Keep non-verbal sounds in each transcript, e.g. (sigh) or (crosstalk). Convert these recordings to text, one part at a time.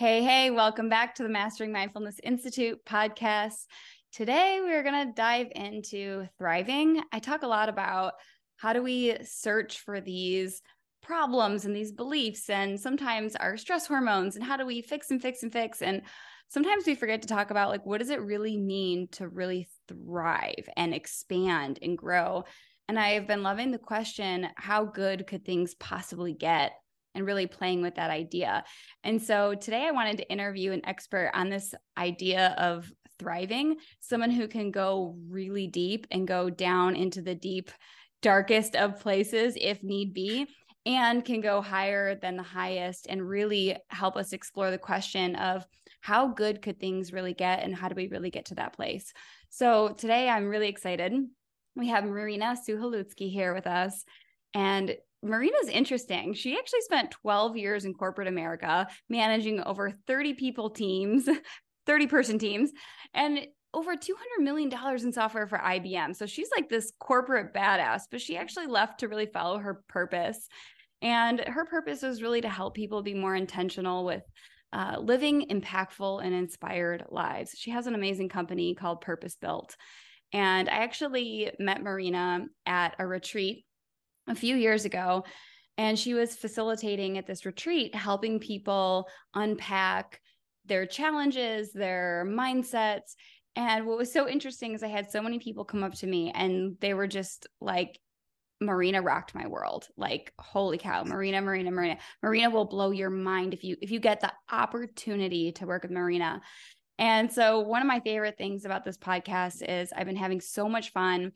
Hey, hey, welcome back to the Mastering Mindfulness Institute podcast. Today, we're going to dive into thriving. I talk a lot about how do we search for these problems and these beliefs, and sometimes our stress hormones, and how do we fix and fix and fix. And sometimes we forget to talk about like, what does it really mean to really thrive and expand and grow? And I have been loving the question how good could things possibly get? And really playing with that idea. And so today I wanted to interview an expert on this idea of thriving, someone who can go really deep and go down into the deep, darkest of places if need be. And can go higher than the highest and really help us explore the question of how good could things really get and how do we really get to that place. So today I'm really excited. We have Marina Suhalutsky here with us. And Marina's interesting. She actually spent 12 years in corporate America, managing over 30 people teams, (laughs) 30 person teams, and over $200 million in software for IBM. So she's like this corporate badass, but she actually left to really follow her purpose. And her purpose was really to help people be more intentional with uh, living impactful and inspired lives. She has an amazing company called Purpose Built. And I actually met Marina at a retreat a few years ago and she was facilitating at this retreat helping people unpack their challenges their mindsets. And what was so interesting is i had so many people come up to me and they were just like marina rocked my world. Like holy cow marina marina marina. Marina will blow your mind if you if you get the opportunity to work with marina. And so one of my favorite things about this podcast is i've been having so much fun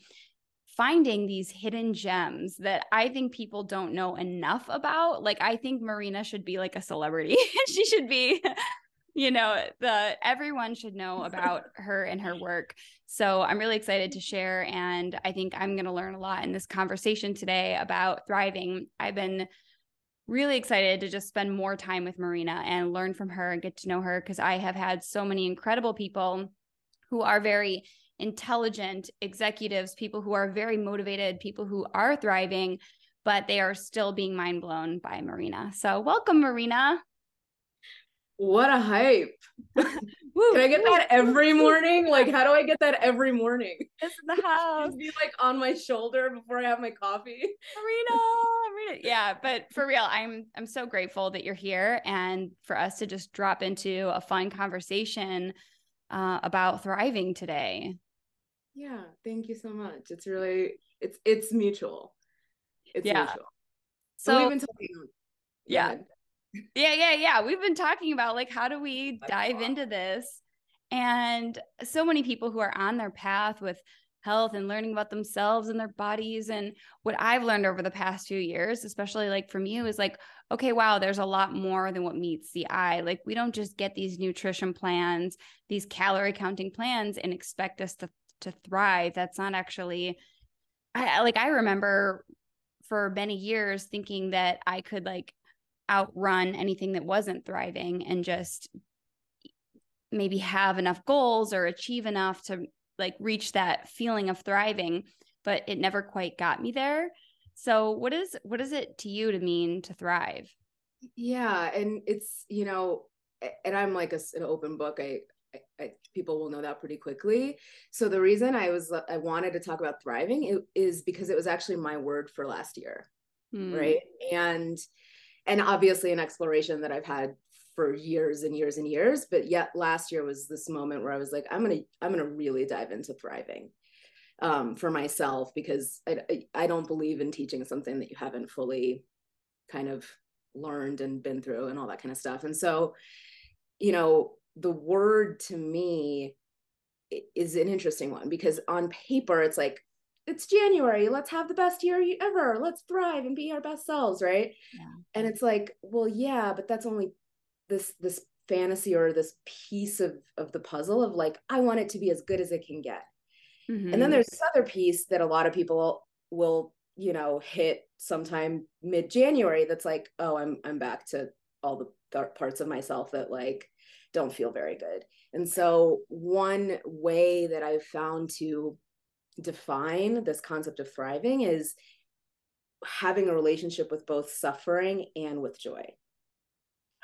finding these hidden gems that I think people don't know enough about. Like I think Marina should be like a celebrity. (laughs) she should be you know, the everyone should know (laughs) about her and her work. So I'm really excited to share and I think I'm going to learn a lot in this conversation today about thriving. I've been really excited to just spend more time with Marina and learn from her and get to know her because I have had so many incredible people who are very intelligent executives, people who are very motivated, people who are thriving, but they are still being mind blown by Marina. So, welcome, Marina. What a hype. (laughs) Can I get that every morning? Like, how do I get that every morning? It's in the (laughs) house. be like on my shoulder before I have my coffee. Marina, Marina. Yeah, but for real, I'm I'm so grateful that you're here and for us to just drop into a fun conversation uh, about thriving today. Yeah, thank you so much. It's really it's it's mutual. It's yeah. mutual. So we've been talking. Yeah. Yeah, yeah, yeah. We've been talking about like how do we dive into this? And so many people who are on their path with health and learning about themselves and their bodies and what I've learned over the past few years, especially like from you is like okay, wow, there's a lot more than what meets the eye. Like we don't just get these nutrition plans, these calorie counting plans and expect us to to thrive. That's not actually I like I remember for many years thinking that I could like outrun anything that wasn't thriving and just maybe have enough goals or achieve enough to like reach that feeling of thriving but it never quite got me there so what is what is it to you to mean to thrive yeah and it's you know and i'm like a, an open book I, I, people will know that pretty quickly. So the reason i was i wanted to talk about thriving it, is because it was actually my word for last year mm. right? And and obviously an exploration that i've had for years and years and years but yet last year was this moment where i was like i'm gonna i'm gonna really dive into thriving um, for myself because I, I don't believe in teaching something that you haven't fully kind of learned and been through and all that kind of stuff. And so you know the word to me is an interesting one because on paper it's like it's January. Let's have the best year ever. Let's thrive and be our best selves, right? Yeah. And it's like, well, yeah, but that's only this this fantasy or this piece of of the puzzle of like I want it to be as good as it can get. Mm-hmm. And then there's this other piece that a lot of people will, you know, hit sometime mid January. That's like, oh, I'm I'm back to all the dark parts of myself that like don't feel very good. And so one way that I've found to define this concept of thriving is having a relationship with both suffering and with joy.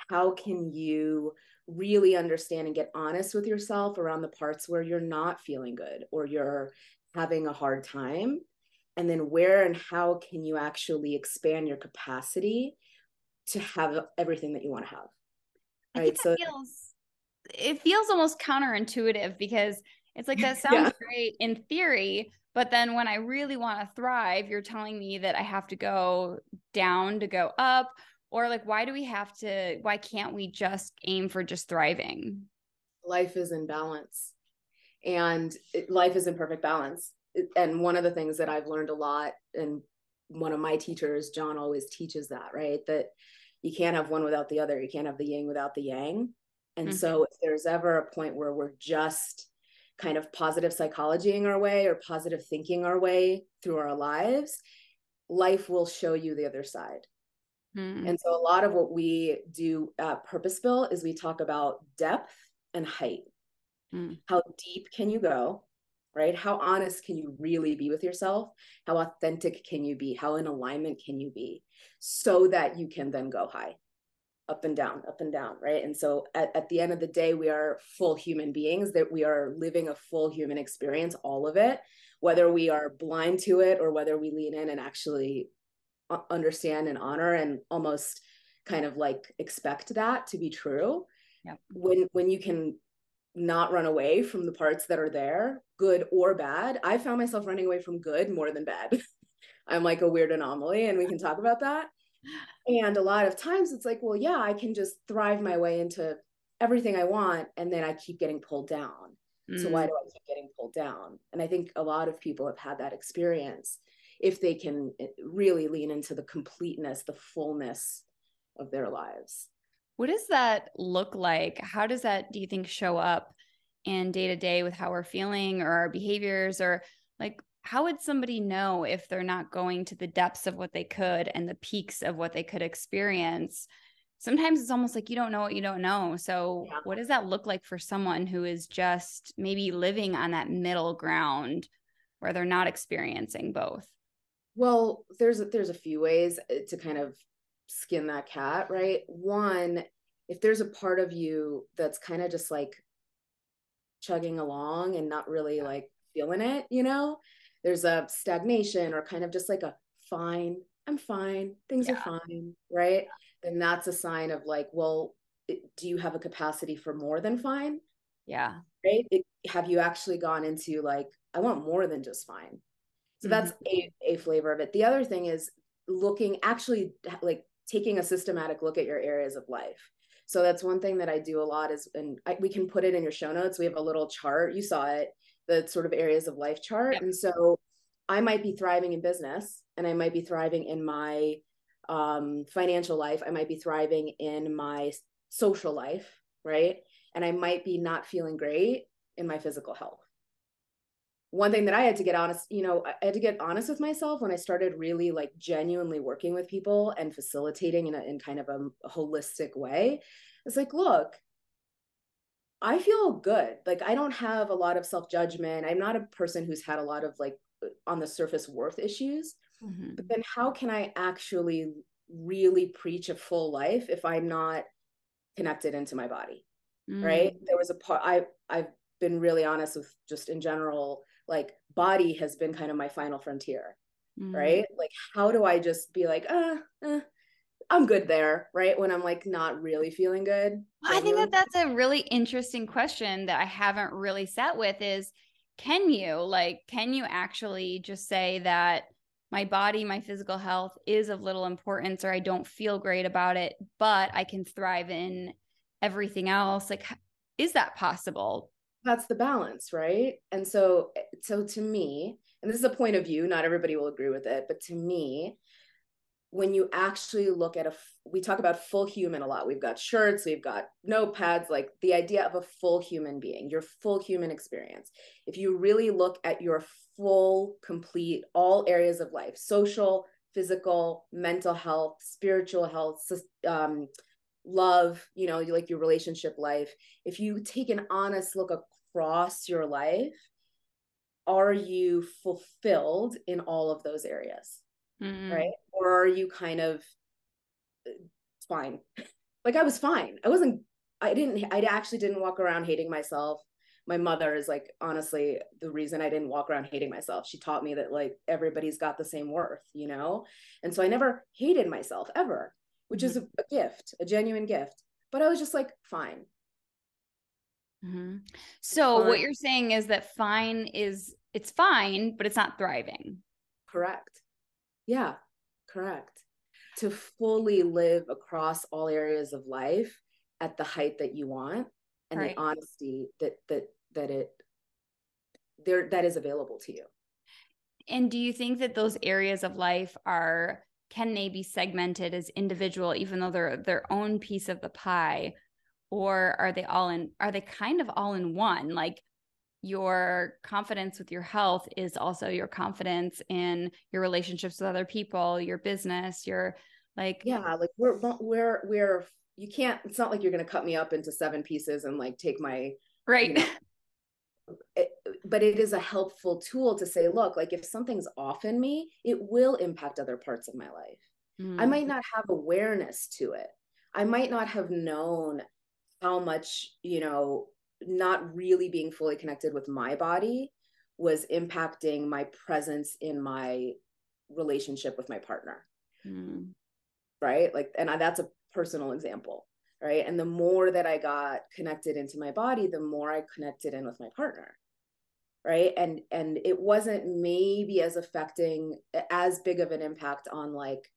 how can you really understand and get honest with yourself around the parts where you're not feeling good or you're having a hard time and then where and how can you actually expand your capacity to have everything that you want to have right so feels, it feels almost counterintuitive because it's like that (laughs) sounds yeah. great in theory but then when i really want to thrive you're telling me that i have to go down to go up or like why do we have to why can't we just aim for just thriving? Life is in balance and it, life is in perfect balance. And one of the things that i've learned a lot and one of my teachers john always teaches that right? That you can't have one without the other. You can't have the yin without the yang and mm-hmm. so if there's ever a point where we're just kind of positive psychologying our way or positive thinking our way through our lives life will show you the other side Mm. And so a lot of what we do at Purpose Built is we talk about depth and height. Mm. How deep can you go? Right? How honest can you really be with yourself? How authentic can you be? How in alignment can you be? So that you can then go high, up and down, up and down, right? And so at, at the end of the day, we are full human beings, that we are living a full human experience, all of it, whether we are blind to it or whether we lean in and actually uh, understand and honor and almost kind of like expect that to be true yeah. when when you can not run away from the parts that are there good or bad i found myself running away from good more than bad (laughs) i'm like a weird anomaly and we can talk about that and a lot of times it's like well yeah i can just thrive my way into everything i want and then i keep getting pulled down mm. so why mm. do i keep getting pulled down and i think a lot of people have had that experience if they can eh, really lean into the completeness, the fullness of their lives. What does that look like? How does that, do you think, show up in day to day with how we're feeling or our behaviors? Or like, how would somebody know if they're not going to the depths of what they could and the peaks of what they could experience? Sometimes it's almost like you don't know what you don't know. So, yeah. what does that look like for someone who is just maybe living on that middle ground where they're not experiencing both? Well, there's a, there's a few ways uh, to kind of skin that cat, right? One, if there's a part of you that's kind of just like chugging along and not really like feeling it, you know, there's a stagnation or kind of just like a fine, I'm fine, things yeah. are fine, right? Then that's a sign of like, well, do you have a capacity for more than fine? Yeah. Right. It, have you actually gone into like, I want more than just fine? So mm-hmm. that's a, a flavor of it. The other thing is looking actually like taking a systematic look at your areas of life. So that's one thing that I do a lot is, and I, we can put it in your show notes. We have a little chart. You saw it, the sort of areas of life chart. Yep. And so I might be thriving in business and I might be thriving in my um, financial life. I might be thriving in my social life, right? And I might be not feeling great in my physical health one thing that I had to get honest, you know, I had to get honest with myself when I started really like genuinely working with people and facilitating in a in kind of a, a holistic way. It's like, look, I feel good. Like I don't have a lot of self-judgment. I'm not a person who's had a lot of like on the surface worth issues. Mm-hmm. But then how can I actually really preach a full life if I'm not connected into my body? Mm-hmm. Right? There was a part I I've been really honest with just in general like body has been kind of my final frontier mm. right like how do i just be like uh, uh i'm good there right when i'm like not really feeling good i think that that's a really interesting question that i haven't really sat with is can you like can you actually just say that my body my physical health is of little importance or i don't feel great about it but i can thrive in everything else? Like is that possible? That's the balance right? And so eh, so to me and this is a point of view not everybody will agree with it but to me when you actually look at a we talk about full human a lot we've got shirts we've got notepads like the idea of a full human being your full human experience if you really look at your full complete all areas of life social physical mental health spiritual health um, love, you know, like your relationship life, if you take an honest look across your life, are you fulfilled in all of those areas? Mm-hmm. Right. Or are you kind of uh, fine? (laughs) like I was fine. I wasn't I didn't I actually didn't walk around hating myself. My mother is like honestly the reason I didn't walk around hating myself. She taught me that like everybody's got the same worth, you know? And so I never hated myself ever, which mm-hmm. is a, a, gift, a genuine gift. But I was just like fine. Mm-hmm. So fine. what you're saying is that fine is it's fine, but it's not thriving. Correct. Yeah, correct. To fully live across all areas of life at the height that you want and right. the honesty that that that it there that is available to you and do you think that those areas of life are can they be segmented as individual even though they're their own piece of the pie or are they all in are they kind of all in one like your confidence with your health is also your confidence in your relationships with other people your business your like yeah like we're we're we're you can't it's not like you're going to cut me up into seven pieces and like take my right. you know, (laughs) it, but it is a helpful tool to say look like if something's off in me it will impact other parts of my life. Mm. i might not have awareness to it. I might not have known how much you know not really being fully connected with my body was impacting my presence in my relationship with my partner. Mm. right? Like and I, that's a personal example right? And the more that i got connected into my body the more i connected in with my partner right? And and it wasn't maybe as affecting as big of an impact on like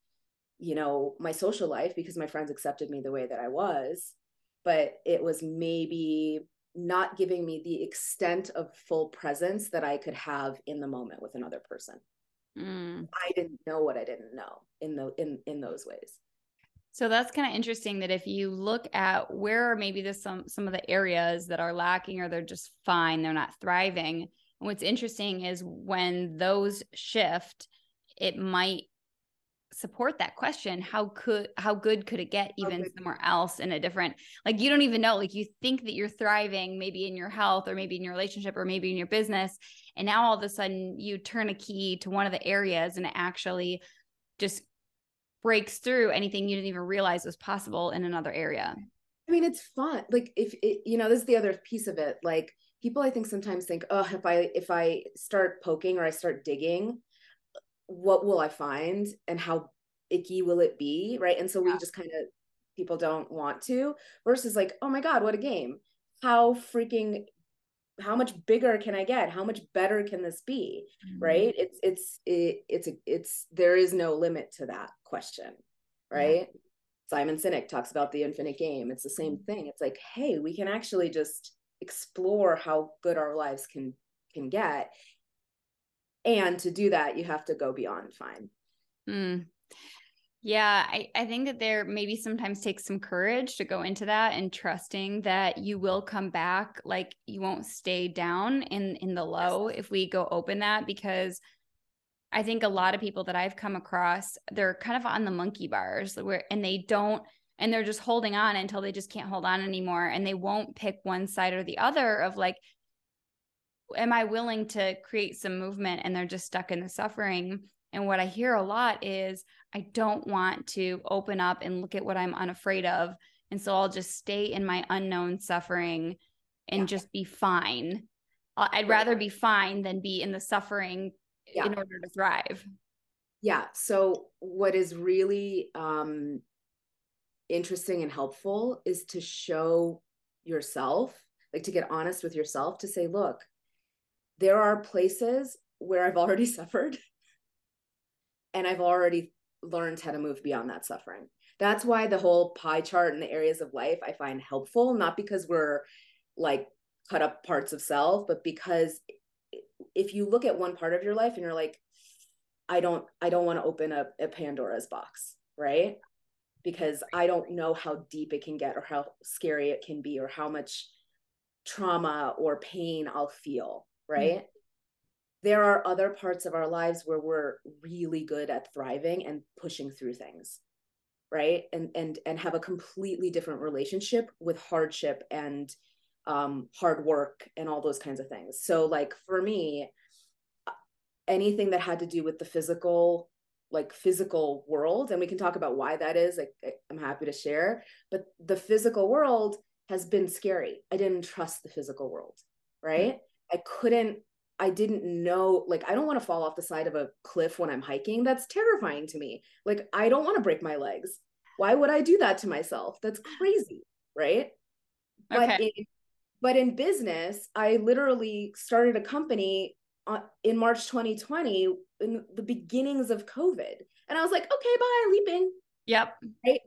you know my social life because my friends accepted me the way that i was but it was maybe not giving me the extent of full presence that i could have in the moment with another person mm. i didn't know what i didn't know in the in in those ways so that's kind of interesting that if you look at where are maybe the some some of the areas that are lacking or they're just fine, they're not thriving. And what's interesting is when those shift, it might support that question how could how good could it get even okay. somewhere else in a different like you don't even know like you think that you're thriving maybe in your health or maybe in your relationship or maybe in your business and now all of a sudden you turn a key to one of the areas and it actually just breaks through anything you didn't even realize was possible in another area. I mean, it's fun. Like if it, you know, this is the other piece of it. Like people, I think sometimes think, oh, if I if I start poking or I start digging, what will I find, and how icky will it be, right? And so yeah. we just kind of people don't want to. Versus like, oh my god, what a game! How freaking how much bigger can i get how much better can this be mm-hmm. right it's it's it, it's a, it's there is no limit to that question right yeah. simon sinek talks about the infinite game it's the same mm-hmm. thing it's like hey we can actually just explore how good our lives can can get and to do that you have to go beyond fine mm. Yeah, I, I think that there maybe sometimes takes some courage to go into that and trusting that you will come back. Like you won't stay down in in the low if we go open that because I think a lot of people that I've come across, they're kind of on the monkey bars where and they don't and they're just holding on until they just can't hold on anymore and they won't pick one side or the other of like am I willing to create some movement and they're just stuck in the suffering and what I hear a lot is, I don't want to open up and look at what I'm unafraid of. And so I'll just stay in my unknown suffering and yeah. just be fine. I'd rather be fine than be in the suffering yeah. in order to thrive. Yeah. So, what is really um, interesting and helpful is to show yourself, like to get honest with yourself, to say, look, there are places where I've already (laughs) suffered and I've already learned how to move beyond that suffering. That's why the whole pie chart and the areas of life I find helpful, not because we're like cut up parts of self, but because if you look at one part of your life and you're like, I don't, I don't want to open up a Pandora's box, right? Because I don't know how deep it can get or how scary it can be or how much trauma or pain I'll feel, right? Mm-hmm there are other parts of our lives where we're really good at thriving and pushing through things right? And and and have a completely different relationship with hardship and um, hard work and all those kinds of things. So like for me anything that had to do with the physical like physical world and we can talk about why that is like i'm happy to share but the physical world has been scary. I didn't trust the physical world right? Mm-hmm. I couldn't i didn't know like i don't want to fall off the side of a cliff when i'm hiking that's terrifying to me like i don't want to break my legs why would i do that to myself that's crazy right okay. but in, but in business i literally started a company uh, in March 2020 in the beginnings of COVID. And I was like, okay, bye, leaping. Yep. Right.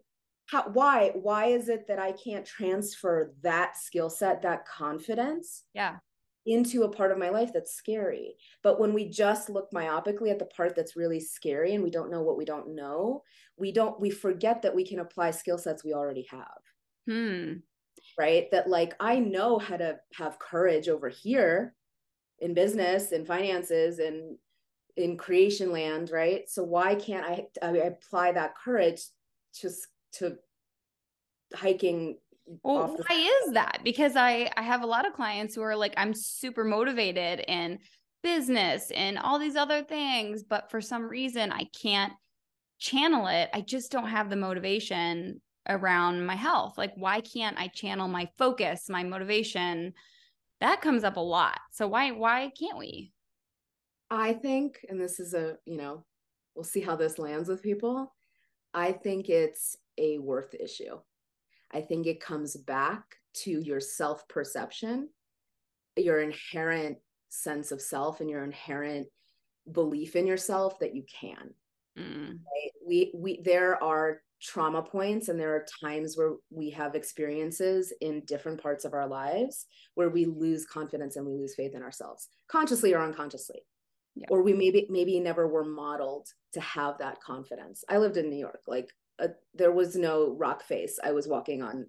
How, why? Why is it that I can't transfer that skill set, that confidence? Yeah. Into a part of my life that's scary. But when we just look myopically at the part that's really scary and we don't know what we don't know, we don't, we forget that we can apply skill sets we already have. Hmm. Right. That like, I know how to have courage over here in business and finances and in creation land right so why can't i, I apply that courage to to hiking well why is that because i i have a lot of clients who are like i'm super motivated in business and all these other things but for some reason i can't channel it i just don't have the motivation around my health like why can't i channel my focus my motivation that comes up a lot. So why why can't we? I think, and this is a, you know, we'll see how this lands with people. I think it's a worth issue. I think it comes back to your self perception, your inherent sense of self, and your inherent belief in yourself that you can. Mm. Right? We we there are trauma points and there are times where we have experiences in different parts of our lives where we lose confidence and we lose faith in ourselves consciously or unconsciously yeah. or we maybe maybe never were modeled to have that confidence i lived in new york like a, there was no rock face i was walking on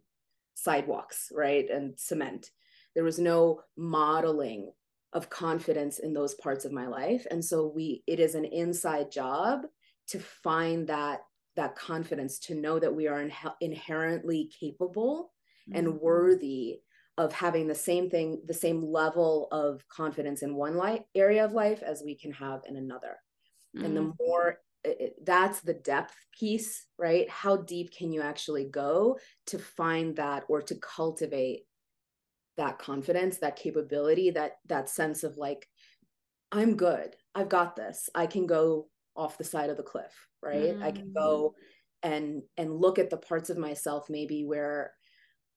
sidewalks right and cement there was no modeling of confidence in those parts of my life and so we it is an inside job to find that that confidence to know that we are in, inherently capable mm-hmm. and worthy of having the same thing the same level of confidence in one life area of life as we can have in another mm-hmm. and the mm-hmm. more it, that's the depth piece right how deep can you actually go to find that or to cultivate that confidence that capability that that sense of like i'm good i've got this i can go off the side of the cliff right mm. i can go mm. and and look at the parts of myself maybe where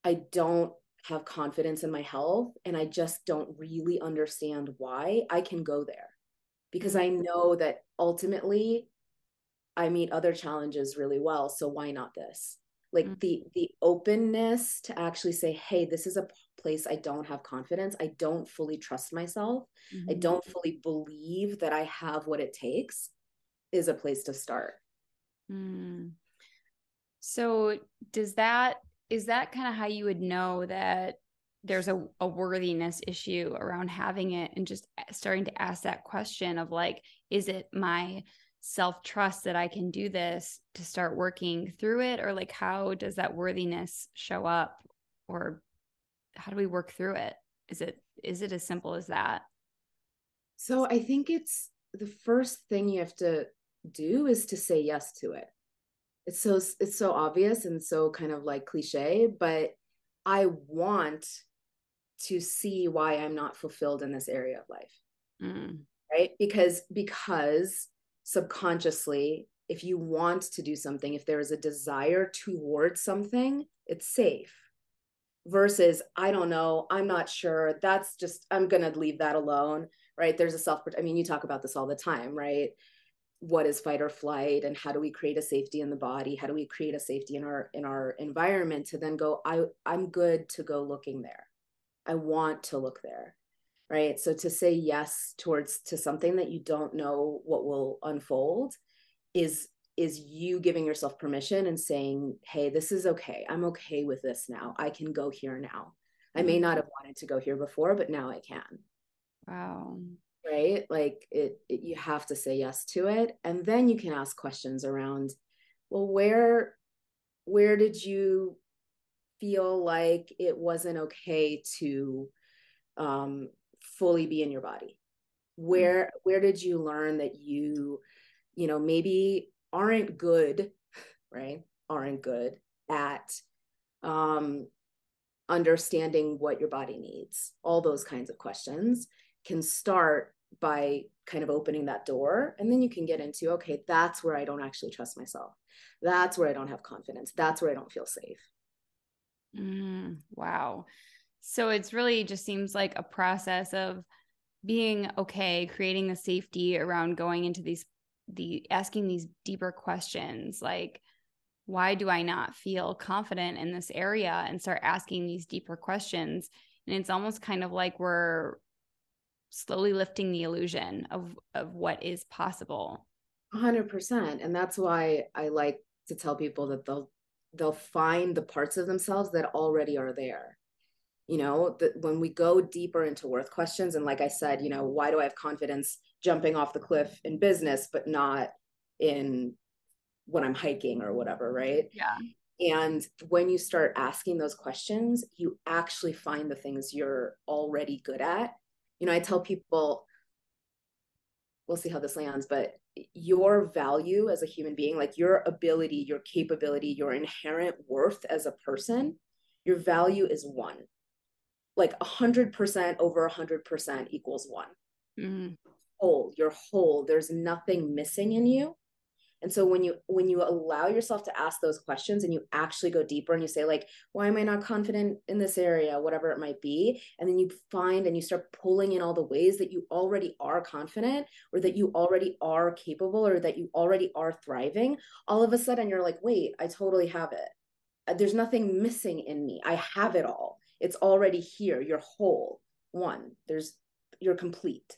i don't have confidence in my health and i just don't really understand why i can go there because i mm. know that ultimately i meet other challenges really well so why not this like mm-hmm. the the openness to actually say hey this is a place i don't have confidence i don't fully trust myself mm-hmm. i don't fully believe that i have what it takes is a place to start. Mm. So does that is that kind of how you would know that there's a, a worthiness issue around having it and just starting to ask that question of like, is it my self trust that I can do this to start working through it? Or like, how does that worthiness show up? Or how do we work through it? Is it is it as simple as that? So I think it's the first thing you have to do is to say yes to it it's so it's so obvious and so kind of like cliche but i want to see why i'm not fulfilled in this area of life mm. right because because subconsciously if you want to do something if there is a desire towards something it's safe. Versus i don't know i'm not sure that's just i'm going to leave that alone right? There's a self i mean you talk about this all the time right? What is fight or flight and how do we create a safety in the body? How do we create a safety in our in our environment to then go i i'm good to go looking there. I want to look there right? So to say yes towards to something that you don't know what will unfold is is you giving yourself permission and saying hey this is okay. I'm okay with this now. I can go here now. I may mm-hmm. not have wanted to go here before but now i can. Wow. Right? Like it, it, you have to say yes to it and then you can ask questions around well where where did you feel like it wasn't okay to um fully be in your body where where did you learn that you you know, maybe aren't good, (laughs) right? Aren't good at um, understanding what your body needs. All those kinds of questions can start by kind of opening that door. And then you can get into, okay, that's where I don't actually trust myself. That's where I don't have confidence. That's where I don't feel safe. Mm, wow. So it's really just seems like a process of being okay, creating the safety around going into these the asking these deeper questions like why do I not feel confident in this area? and start asking these deeper questions. And it's almost kind of like we're slowly lifting the illusion of of what is possible. 100% and that's why I like to tell people that they'll they'll find the parts of themselves that already are there you know that when we go deeper into worth questions and like i said you know why do i have confidence jumping off the cliff in business but not in when i'm hiking or whatever right? Yeah. And when you start asking those questions you actually find the things you're already good at. You know i tell people we'll see how this lands but your value as a human being like your ability your capability your inherent worth as a person your value is one like a hundred percent over a hundred percent equals one. Mm. Whole, you're whole. There's nothing missing in you. And so when you when you allow yourself to ask those questions and you actually go deeper and you say like why am I not confident in this area whatever it might be and then you find and you start pulling in all the ways that you already are confident or that you already are capable or that you already are thriving all of a sudden you're like wait I totally have it there's nothing missing in me I have it all it's already here you're whole one there's you're complete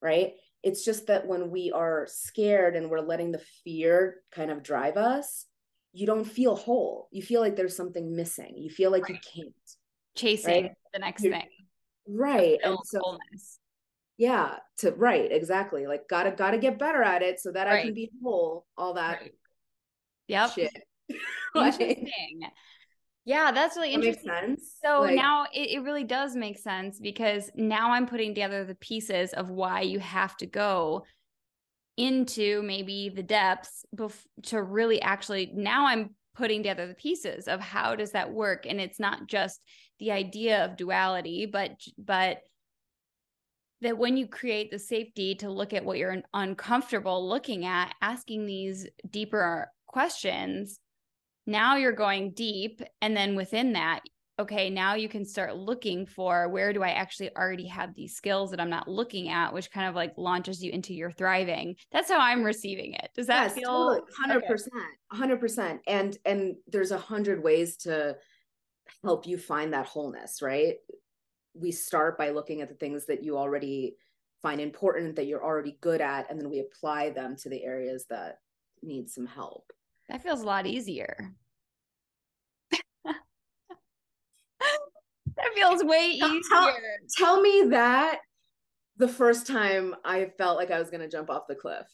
right it's just that when we are scared and we're letting the fear kind of drive us you don't feel whole you feel like there's something missing you feel like right. you can't chasing right? the next you're, thing right and so wholeness. yeah to right exactly like gotta gotta get better at it so that right. i can be whole all that right. yep shit. (laughs) Interesting. Yeah, that's really that interesting. So like, now it, it really does make sense because now I'm putting together the pieces of why you have to go into maybe the depths bef- to really actually now I'm putting together the pieces of how does that work and it's not just the idea of duality but but that when you create the safety to look at what you're uncomfortable looking at asking these deeper questions now you're going deep and then within that okay now you can start looking for where do i actually already have these skills that i'm not looking at which kind of like launches you into your thriving. That's how i'm receiving it. Does that yes, feel totally. 100% okay. 100% and and there's a hundred ways to help you find that wholeness right? We start by looking at the things that you already find important that you're already good at and then we apply them to the areas that need some help that feels a lot easier. that feels way easier. Tell, tell, me that the first time I felt like I was going to jump off the cliff.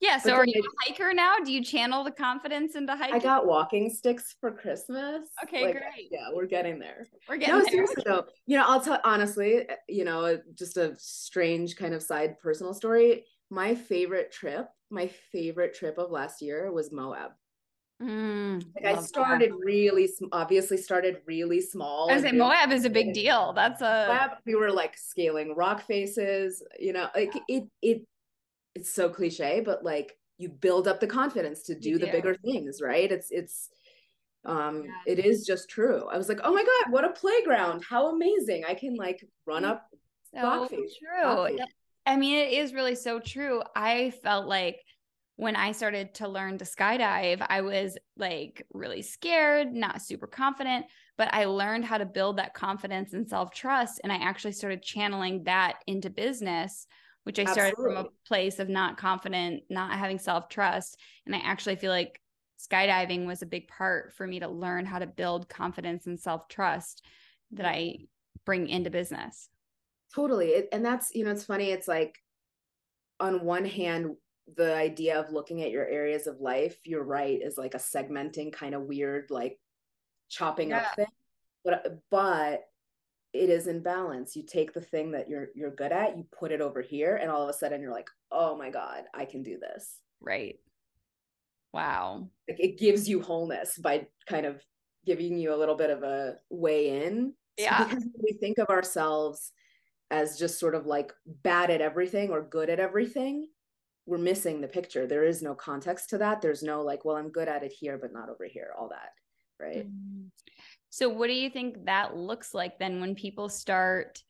Yeah. So, are you a hiker now? Do you channel the confidence into hiking? I got walking sticks for Christmas. Okay, like, great. Yeah, we're getting there. We're getting there. no, there. seriously though. You know, I'll tell honestly. You know, uh, just a strange kind of side personal story. My favorite trip, my favorite trip of last year was Moab. Mm, like I started really obviously started really small. I was saying Moab is a big deal. That's a Moab, we were like scaling rock faces, you know, like it it it's so cliche, but like you build up the confidence to do, the bigger things, right? It's it's um yeah. it is just true. I was like, oh my God, what a playground. How amazing. I can like run up so rock face, true. Rock face. I mean, it is really so true. I felt like when I started to learn to skydive, I was like really scared, not super confident, but I learned how to build that confidence and self trust. And I actually started channeling that into business, which I started from a place of not confident, not having self trust. And I actually feel like skydiving was a big part for me to learn how to build confidence and self trust that I bring into business. Totally. And that's, you know, it's funny. It's like, on one hand, the idea of looking at your areas of life, you're right, is like a segmenting kind of weird, like chopping yeah. up thing. But uh, but it is in balance. You take the thing that you're you're good at, you put it over here, and all of a sudden you're like, oh my God, I can do this. Right. Wow. Like it gives you wholeness by kind of giving you a little bit of a way in. Yeah. because we think of ourselves as just sort of like bad at everything or good at everything, we're missing the picture. There is no context to that. There's no like, well, I'm good at it here, but not over here, all that. Right. Mm. So, what do you think that looks like then when people start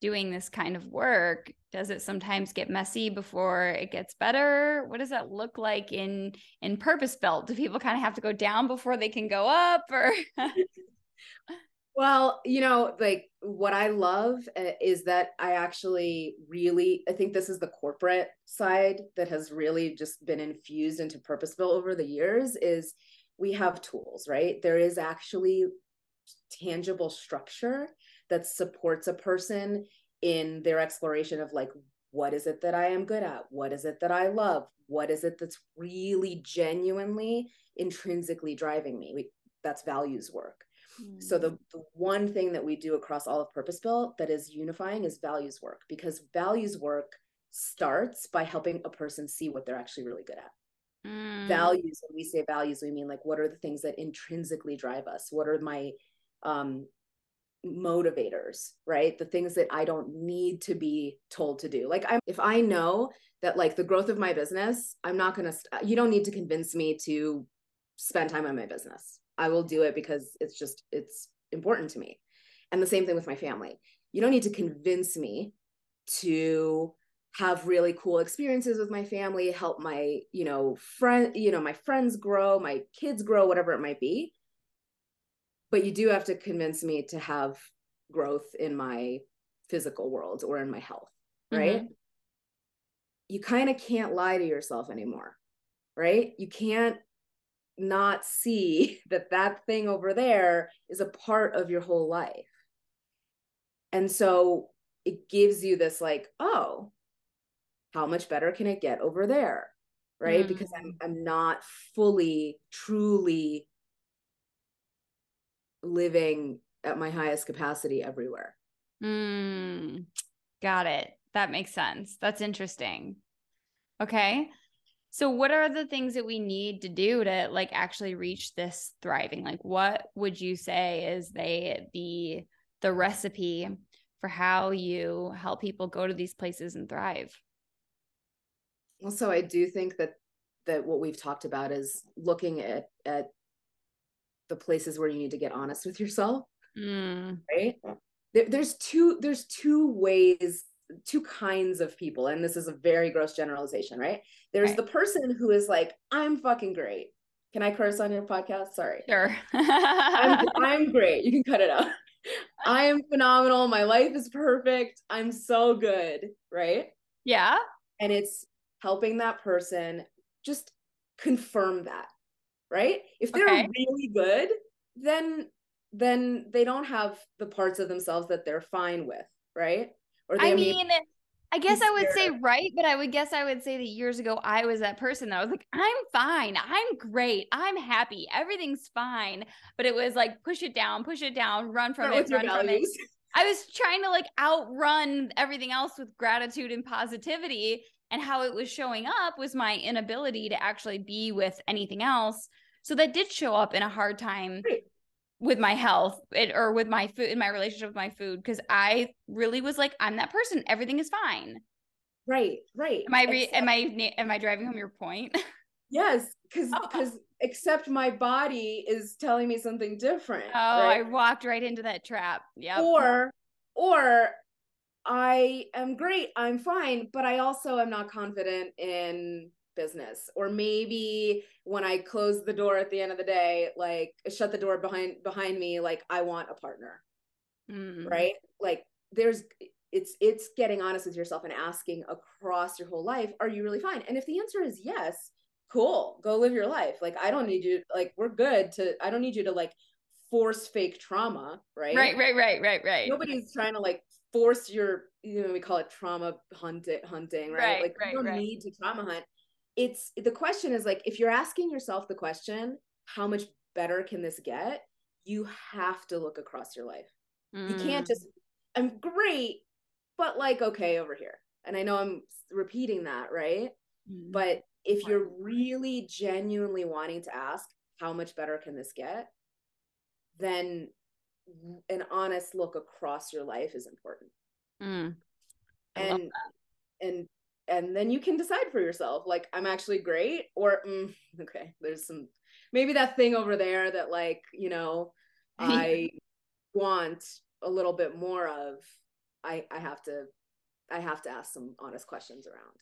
doing this kind of work? Does it sometimes get messy before it gets better? What does that look like in in purpose built? Do people kind of have to go down before they can go up or (laughs) (laughs) (laughs) Well, you know, like what I love uh, is that I actually really, I think this is the corporate side that has really just been infused into purpose built over the years is we have tools, right? There is actually tangible structure that supports a person in their exploration of like, what is it that I am good at? What is it that I love? What is it that's really genuinely intrinsically driving me? We, that's values work so the, the one thing that we do across all of Purpose Built that is unifying is values work because values work starts by helping a person see what they're actually really good at. Mm. Values, when we say values, we mean like what are the things that intrinsically drive us? What are my um motivators, right? The things that I don't need to be told to do. Like I'm if I know that like the growth of my business, I'm not going to st- you don't need to convince me to spend time on my business I will do it because it's just it's important to me. And the same thing with my family. You don't need to convince me to have really cool experiences with my family, help my, you know, friend, you know, my friends grow, my kids grow, whatever it might be. But you do have to convince me to have growth in my physical world or in my health, right? Mm-hmm. You kind of can't lie to yourself anymore, right? You can't not see (laughs) that that thing over there is a part of your whole life. And so it gives you this like, oh, how much better can it get over there? Right? Mm. Because I'm I'm not fully truly living at my highest capacity everywhere. Mm, got it. That makes sense. That's interesting. Okay. So what are the things that we need to do to like actually reach this thriving? Like what would you say is they the the recipe for how you help people go to these places and thrive? Well, so I do think that that what we've talked about is looking at at the places where you need to get honest with yourself. Mm. Right? There, there's two there's two ways two kinds of people and this is a very gross generalization right? There's right. the person who is like i'm fucking great. Can i curse on your podcast? Sorry. Sure. I'm, (laughs) I'm great. You can cut it out. (laughs) I am phenomenal. My life is perfect. I'm so good right? Yeah. And it's helping that person just confirm that right? If they're okay. really good then then they don't have the parts of themselves that they're fine with right or I mean, I guess I would say right, but I would guess I would say that years ago I was that person that was like, I'm fine, I'm great, I'm happy, everything's fine. But it was like push it down, push it down, run from Start it, run from it. (laughs) I was trying to like outrun everything else with gratitude and positivity. And how it was showing up was my inability to actually be with anything else. So that did show up in a hard time right with my health it, or with my food in my relationship with my food because I really was like I'm that person everything is fine. Right, right. Am I re- am I am I driving home your point? (laughs) Yes, cuz oh. cuz except my body is telling me something different. Oh, right? I walked right into that trap. Yeah. Or or I am great, I'm fine, but I also am not confident in business. Or maybe when i close the door at the end of the day like shut the door behind behind me like i want a partner. Mm. right? Like there's it's it's getting honest with yourself and asking across your whole life are you really fine? And if the answer is yes cool go live your life. Like i don't need you like we're good to i don't need you to like force fake trauma right? Right right right right right. Nobody's trying to like force your you know we call it trauma hunting hunting right, right like right, you don't right. need to trauma hunt it's the question is like if you're asking yourself the question how much better can this get? You have to look across your life. Mm. you can't just i'm great but like okay over here. And i know i'm repeating that right? Mm. but if you're really genuinely wanting to ask how much better can this get? then an honest look across your life is important. Mm, and and and then you can decide for yourself like i'm actually great or mm, okay there's some maybe that thing over there that like you know (laughs) i want a little bit more of i i have to i have to ask some honest questions around.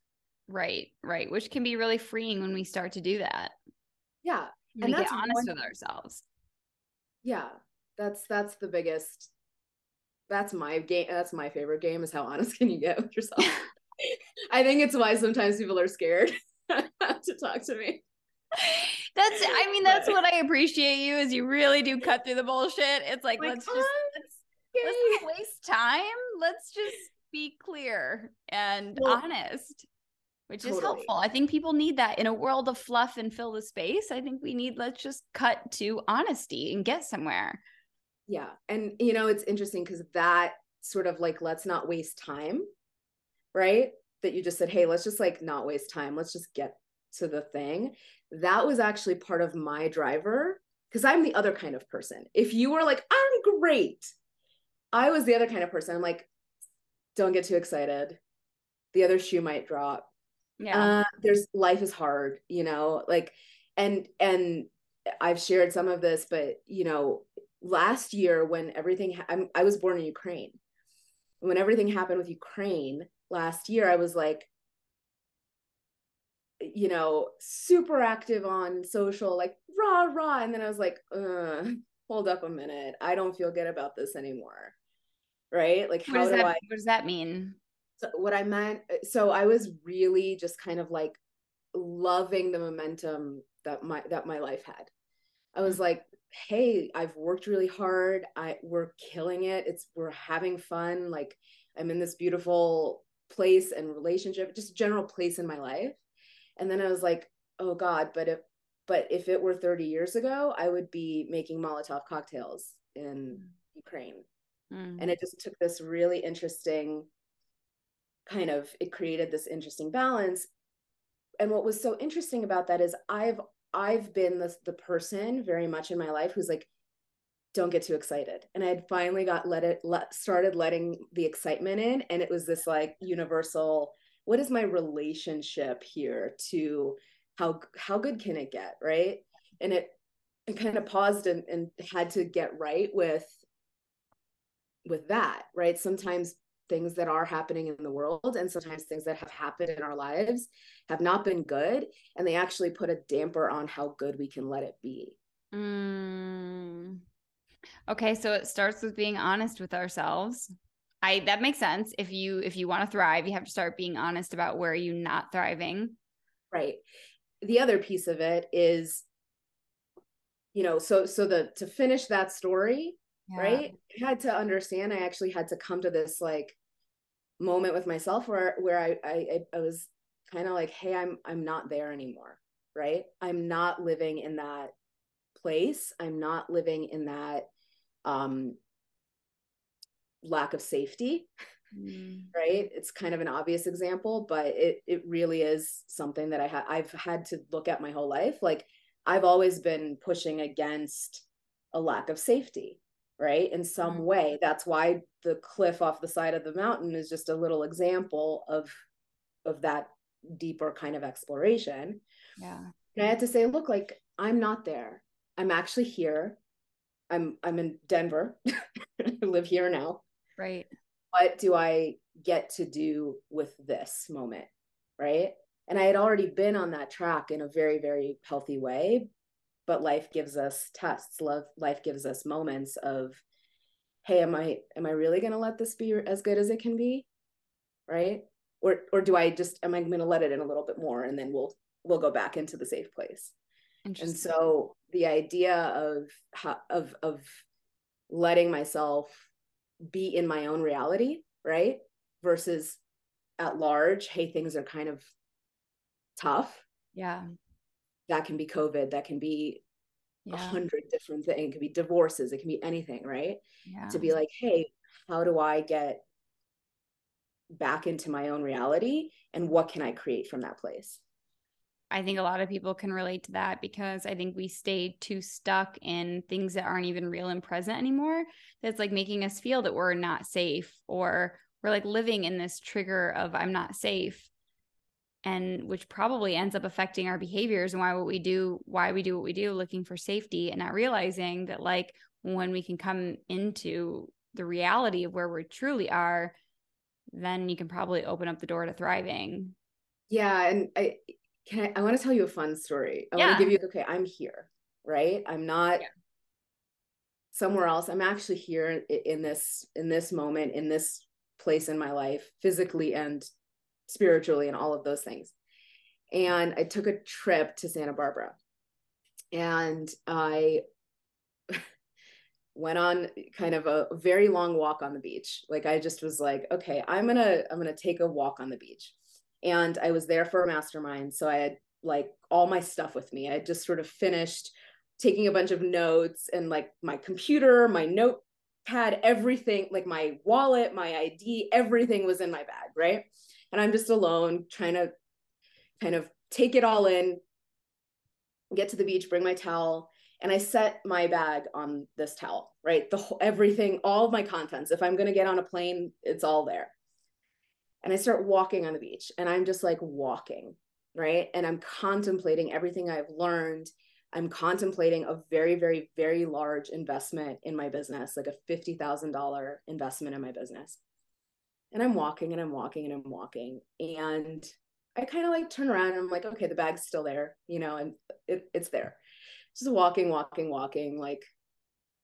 Right right which can be really freeing when we start to do that. Yeah and we get honest one, with ourselves. Yeah that's that's the biggest that's my game that's my favorite game is how honest (laughs) can you get with yourself (laughs) i think it's why sometimes people are scared (laughs) to talk to me. That's i mean that's what i appreciate you is you really do cut through the bullshit. It's like, like let's just let's, let's waste time. Let's just be clear and well, honest which totally. is helpful. I think people need that in a world of fluff and fill the space. I think we need let's just cut to honesty and get somewhere. Yeah and you know it's interesting because that sort of like let's not waste time right that you just said hey let's just like not waste time. Let's just get to the thing. That was actually part of my driver because i'm the other kind of person. If you were like i'm great i was the other kind of person. I'm like don't get too excited. The other shoe might drop. Yeah. Uh, there's life is hard you know? Like and and i've shared some of this but you know last year when everything ha- i was born in ukraine. When everything happened with ukraine last year i was like you know super active on social like rah rah and then i was like uh, hold up a minute. I don't feel good about this anymore. Right? Like what how do that, i what does that mean? So what i meant so i was really just kind of like loving the momentum that my that my life had. I was like hey i've worked really hard. I we're killing it. It's we're having fun. Like i'm in this beautiful place and relationship just general place in my life. And then i was like oh god but if but if it were 30 years ago i would be making molotov cocktails in ukraine. Mm. and it just took this really interesting kind of it created this interesting balance. And what was so interesting about that is i've I've been the, the person very much in my life who's like, don't get too excited. And I had finally got let it let started letting the excitement in. And it was this like universal, what is my relationship here to how how good can it get? Right. And it it kind of paused and, and had to get right with with that, right? Sometimes things that are happening in the world and sometimes things that have happened in our lives have not been good and they actually put a damper on how good we can let it be mm. Okay so it starts with being honest with ourselves i that makes sense if you if you want to thrive you have to start being honest about where you're not thriving right the other piece of it is you know so so the to finish that story yeah. right i had to understand i actually had to come to this like moment with myself where where I I, I was kind of like, hey, I'm I'm not there anymore, right? I'm not living in that place. I'm not living in that um lack of safety. Mm. Right? It's kind of an obvious example, but it it really is something that I have I've had to look at my whole life. Like I've always been pushing against a lack of safety right in some mm-hmm. way that's why the cliff off the side of the mountain is just a little example of of that deeper kind of exploration yeah and i had to say look like i'm not there i'm actually here. I'm i'm in denver. (laughs) I live here now. Right. What do i get to do with this moment right? And i had already been on that track in a very very healthy way but life gives us tests. Love life gives us moments of hey am i am i really going to let this be as good as it can be right? Or or do i just am i going to let it in a little bit more and then we'll we'll go back into the safe place and so the idea of of of letting myself be in my own reality right versus at large hey things are kind of tough yeah that can be COVID, that can be a yeah. hundred different things. It can be divorces, it can be anything, right? Yeah. To be like, hey, how do I get back into my own reality and what can I create from that place? I think a lot of people can relate to that because I think we stay too stuck in things that aren't even real and present anymore. That's like making us feel that we're not safe or we're like living in this trigger of I'm not safe and which probably ends up affecting our behaviors and why what we do why we do what we do looking for safety and not realizing that like when we can come into the reality of where we truly are then you can probably open up the door to thriving yeah and i can i, I want to tell you a fun story i yeah. want to give you okay i'm here right i'm not yeah. somewhere else i'm actually here in this in this moment in this place in my life physically and spiritually and all of those things. And I took a trip to Santa Barbara and I (laughs) went on kind of a very long walk on the beach. Like I just was like, okay, I'm going to I'm going to take a walk on the beach. And I was there for a mastermind, so I had like all my stuff with me. I just sort of finished taking a bunch of notes and like my computer, my notepad, everything, like my wallet, my ID, everything was in my bag, right? and I'm just alone trying to kind of take it all in, get to the beach, bring my towel, and I set my bag on this towel, right? The whole, everything, all of my contents. If I'm going to get on a plane, it's all there. And I start walking on the beach and I'm just like walking, right? And I'm contemplating everything I've learned. I'm contemplating a very, very, very large investment in my business, like a $50,000 investment in my business and I'm walking and I'm walking and I'm walking. And I kind of like turn around and I'm like, okay, the bag's still there, you know, and it, it's there. Just walking, walking, walking. Like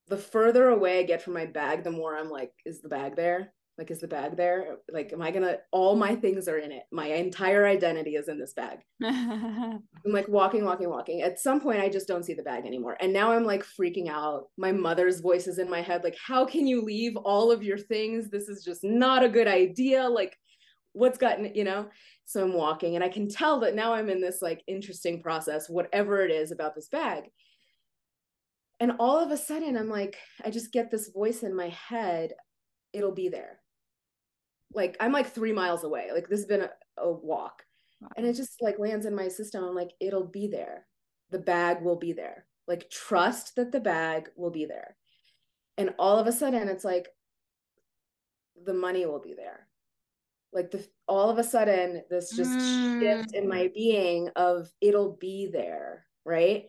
the further away I get from my bag, the more I'm like, is the bag there? Like, is the bag there? Like, am I gonna? All my things are in it. My entire identity is in this bag. (laughs) I'm like walking, walking, walking. At some point, I just don't see the bag anymore. And now I'm like freaking out. My mother's voice is in my head, like, how can you leave all of your things? This is just not a good idea. Like, what's gotten, you know? So I'm walking, and I can tell that now I'm in this like interesting process, whatever it is about this bag. And all of a sudden, I'm like, I just get this voice in my head it'll be there like I'm like three miles away. Like this has been a, a walk. Wow. And it just like lands in my system. I'm like, it'll be there. The bag will be there. Like trust that the bag will be there. And all of a sudden it's like the money will be there. Like the all of a sudden this just mm. shift in my being of it'll be there, right?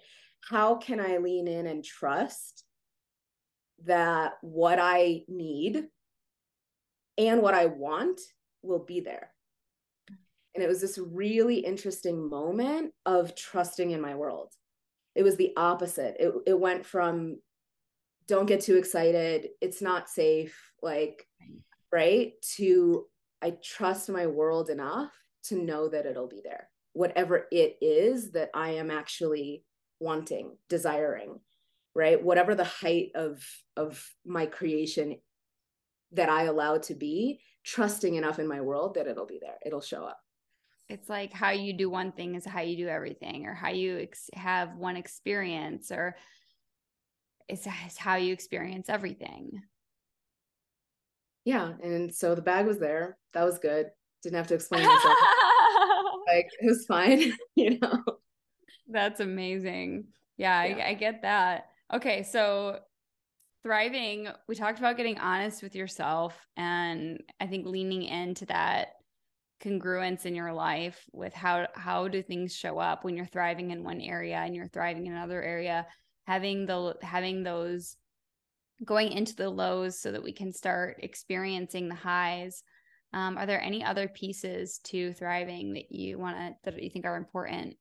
How can I lean in and trust that what I need and what I want will be there. And it was this really interesting moment of trusting in my world. It was the opposite. It, it went from don't get too excited, it's not safe, like, right, to I trust my world enough to know that it'll be there, whatever it is that I am actually wanting, desiring, right? Whatever the height of of my creation that I allow to be, trusting enough in my world that it'll be there, it'll show up. It's like how you do one thing is how you do everything, or how you ex- have one experience, or it's, it's how you experience everything. Yeah. And so the bag was there. That was good. Didn't have to explain (laughs) myself. like it was fine, (laughs) you know. That's amazing. Yeah, yeah. I, I get that. Okay, so thriving, we talked about getting honest with yourself and I think leaning into that congruence in your life with how how do things show up when you're thriving in one area and you're thriving in another area having the having those going into the lows so that we can start experiencing the highs. Um, are there any other pieces to thriving that you want to that you think are important?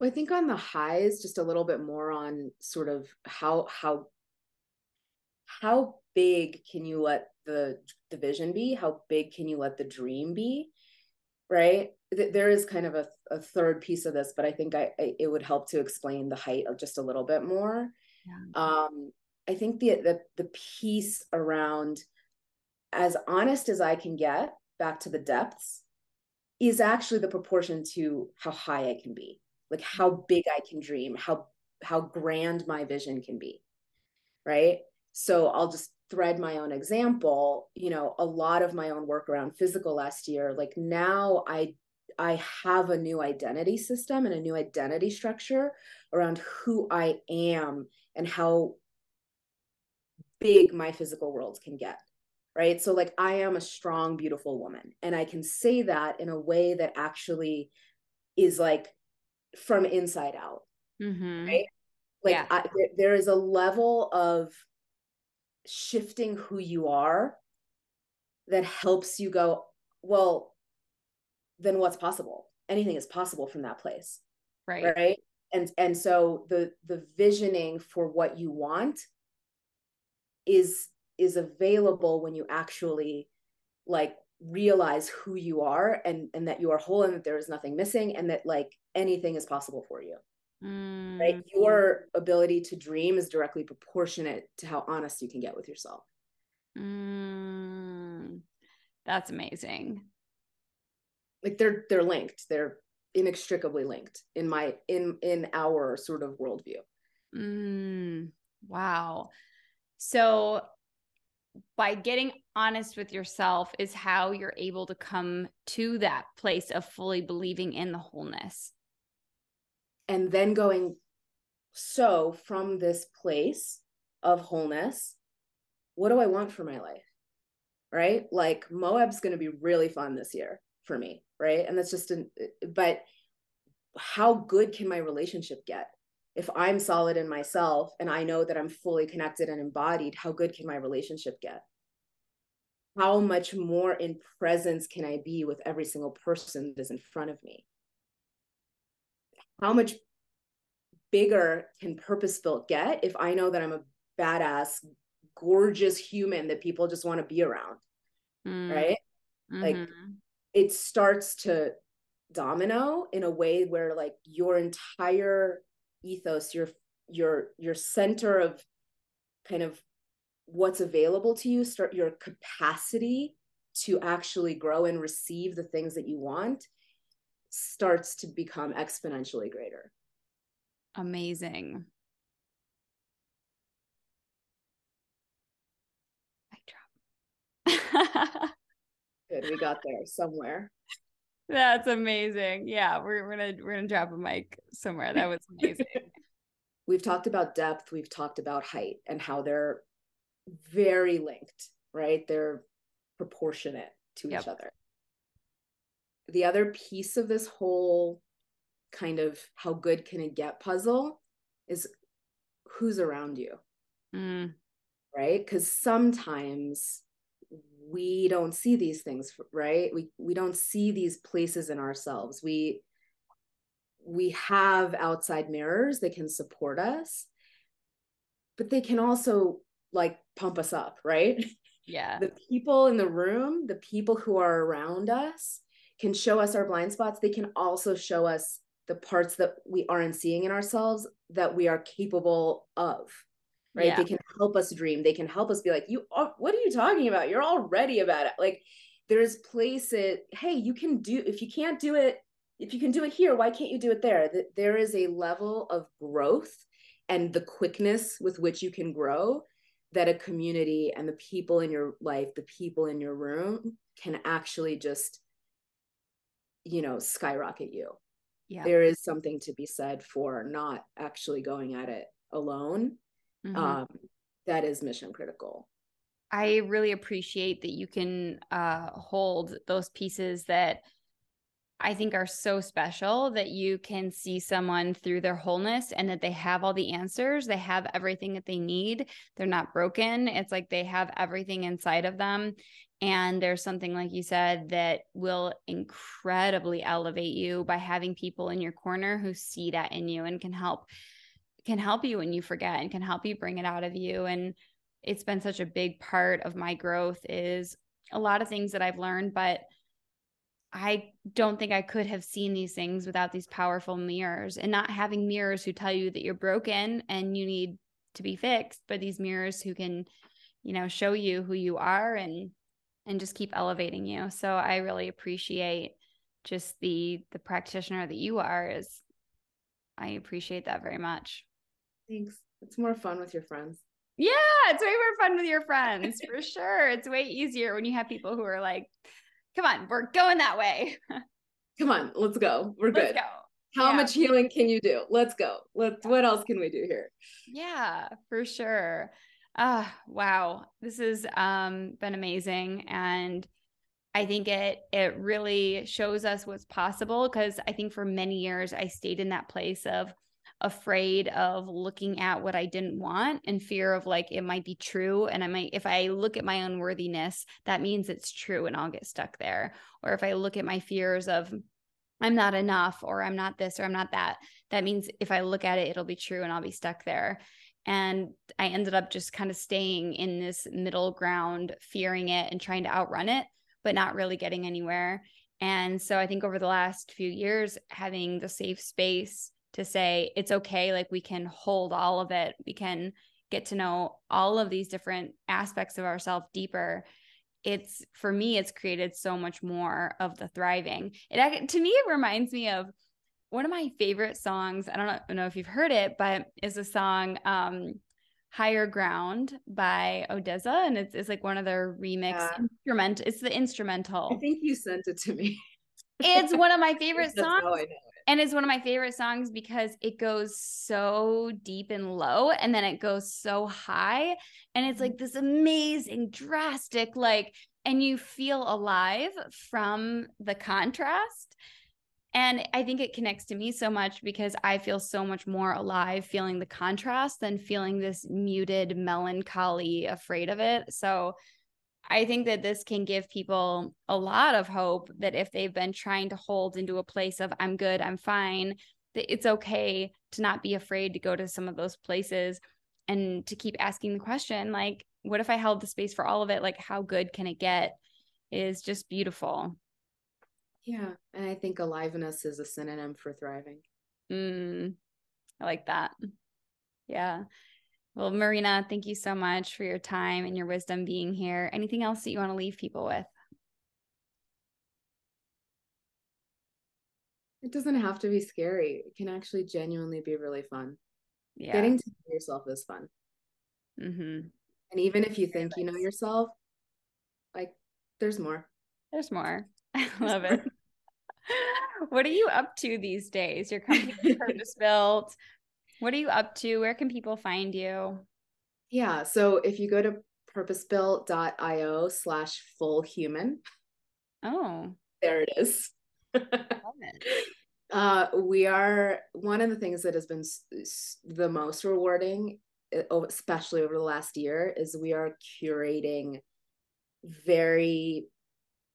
Well i think on the highs just a little bit more on sort of how how how big can you let the the vision be? How big can you let the dream be? Right? There is kind of a, a third piece of this but i think I, I, it would help to explain the height of just a little bit more. Yeah. um i think the, the the piece around as honest as i can get back to the depths is actually the proportion to how high i can be. Like how big i can dream how how grand my vision can be. Right so I'll just thread my own example. You know, a lot of my own work around physical last year, like now I I have a new identity system and a new identity structure around who I am and how big my physical world can get. Right. So, like, I am a strong, beautiful woman. And I can say that in a way that actually is like from inside out. Mm-hmm. Right. Like, yeah. I, there, there is a level of shifting who you are that helps you go, well, then what's possible? Anything is possible from that place. Right. Right. And and so the the visioning for what you want is is available when you actually like realize who you are and and that you are whole and that there is nothing missing and that like anything is possible for you mm. right your ability to dream is directly proportionate to how honest you can get with yourself. Mm. that's amazing. Like they're they're linked. They're inextricably linked in my in in our sort of worldview. Mm, wow. So by getting honest with yourself is how you're able to come to that place of fully believing in the wholeness and then going so from this place of wholeness what do i want for my life? Right? Like moab's going to be really fun this year for me right? And that's just an but how good can my relationship get? If i'm solid in myself and i know that i'm fully connected and embodied how good can my relationship get? How much more in presence can i be with every single person that is in front of me how much bigger can purpose built get if i know that i'm a badass gorgeous human that people just want to be around mm. right mm-hmm. like it starts to domino in a way where like your entire ethos your your your center of kind of what's available to you start your capacity to actually grow and receive the things that you want starts to become exponentially greater amazing drop (laughs) Good, we got there somewhere. That's amazing. Yeah, we're, we're gonna we're gonna drop a mic somewhere. That was amazing. (laughs) we've talked about depth, we've talked about height and how they're very linked, right? They're proportionate to yep. each other. The other piece of this whole kind of how good can it get puzzle is who's around you. Mm. Right? Because sometimes we don't see these things right we we don't see these places in ourselves we we have outside mirrors that can support us but they can also like pump us up right yeah the people in the room the people who are around us can show us our blind spots they can also show us the parts that we aren't seeing in ourselves that we are capable of right? Yeah. they can help us dream. They can help us be like you are, what are you talking about? You're already about it. Like there's places hey you can do if you can't do it if you can do it here why can't you do it there? There is a level of growth and the quickness with which you can grow that a community and the people in your life the people in your room can actually just you know skyrocket you yeah there is something to be said for not actually going at it alone mm-hmm. um, that is mission critical. I really appreciate that you can uh, hold those pieces that I think are so special that you can see someone through their wholeness and that they have all the answers. They have everything that they need. They're not broken. It's like they have everything inside of them. And there's something, like you said, that will incredibly elevate you by having people in your corner who see that in you and can help can help you when you forget and can help you bring it out of you and it's been such a big part of my growth is a lot of things that I've learned but I don't think I could have seen these things without these powerful mirrors and not having mirrors who tell you that you're broken and you need to be fixed, but these mirrors who can, you know, show you who you are and and just keep elevating you. So I really appreciate just the the practitioner that you are is I appreciate that very much. Thanks. It's more fun with your friends. Yeah, it's way more fun with your friends for sure. It's way easier when you have people who are like, come on, we're going that way. come on, let's go. We're Let's good. go. How Yeah. much healing can you do? Let's go. Let's what else can we do here? Yeah, for sure. Ah, wow. This has um been amazing and I think it it really shows us what's possible because I think for many years I stayed in that place of afraid of looking at what I didn't want and fear of like it might be true and I might if I look at my unworthiness that means it's true and I'll get stuck there. Or if I look at my fears of I'm not enough or I'm not this or I'm not that that means if I look at it it'll be true and I'll be stuck there. And I ended up just kind of staying in this middle ground fearing it and trying to outrun it but not really getting anywhere. And so I think over the last few years having the safe space to say it's okay like we can hold all of it we can get to know all of these different aspects of ourselves deeper it's for me it's created so much more of the thriving it to me it reminds me of one of my favorite songs i don't know, if you've heard it but is a song um higher ground by ODESZA and it's, it's like one of their remix Yeah. instrument it's the instrumental. I think you sent it to me. it's one of my (laughs) favorite songs how I know. And it's one of my favorite songs because it goes so deep and low and then it goes so high and it's like this amazing drastic like and you feel alive from the contrast. And i think it connects to me so much because i feel so much more alive feeling the contrast than feeling this muted melancholy afraid of it. So I think that this can give people a lot of hope that if they've been trying to hold into a place of I'm good, I'm fine, that it's okay to not be afraid to go to some of those places and to keep asking the question like what if I held the space for all of it like how good can it get is just beautiful. Yeah. And I think aliveness is a synonym for thriving. Mm, I like that. Yeah. Well, Marina, thank you so much for your time and your wisdom being here. Anything else that you want to leave people with? It doesn't have to be scary. It can actually genuinely be really fun. Yeah. Getting to know yourself is fun. mm-hmm. And even if you think you know yourself, like there's more. There's more. (laughs) I love it. (laughs) what are you up to these days? Your company (laughs) purpose built. What are you up to? Where can people find you? Yeah. So if you go to purposebuilt.io slash full human, Oh, there it is. (laughs) it. uh, we are one of the things that has been s- s- the most rewarding, uh, especially over the last year, is we are curating very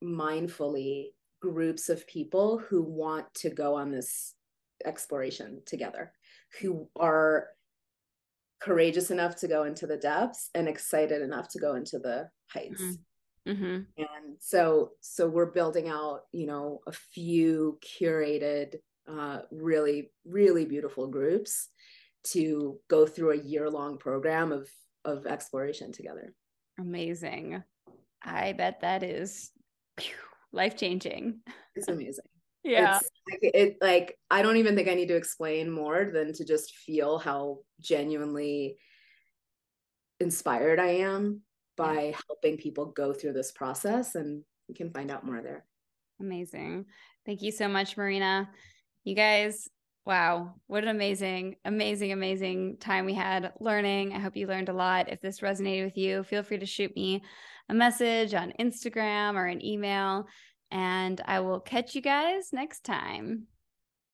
mindfully groups of people who want to go on this exploration together, who are courageous enough to go into the depths and excited enough to go into the heights Mm. Mm-hmm. and so so we're building out you know a few curated uh really really beautiful groups to go through a year long program of of exploration together Amazing. I bet that is life changing. it's amazing Yeah. it's like, it like i don't even think i need to explain more than to just feel how genuinely inspired i am by helping people go through this process and you can find out more there Amazing. Thank you so much, Marina. You guys, wow, what an amazing, amazing, amazing time we had learning. I hope you learned a lot. If this resonated with you, feel free to shoot me a message on Instagram or an email, and I will catch you guys next time.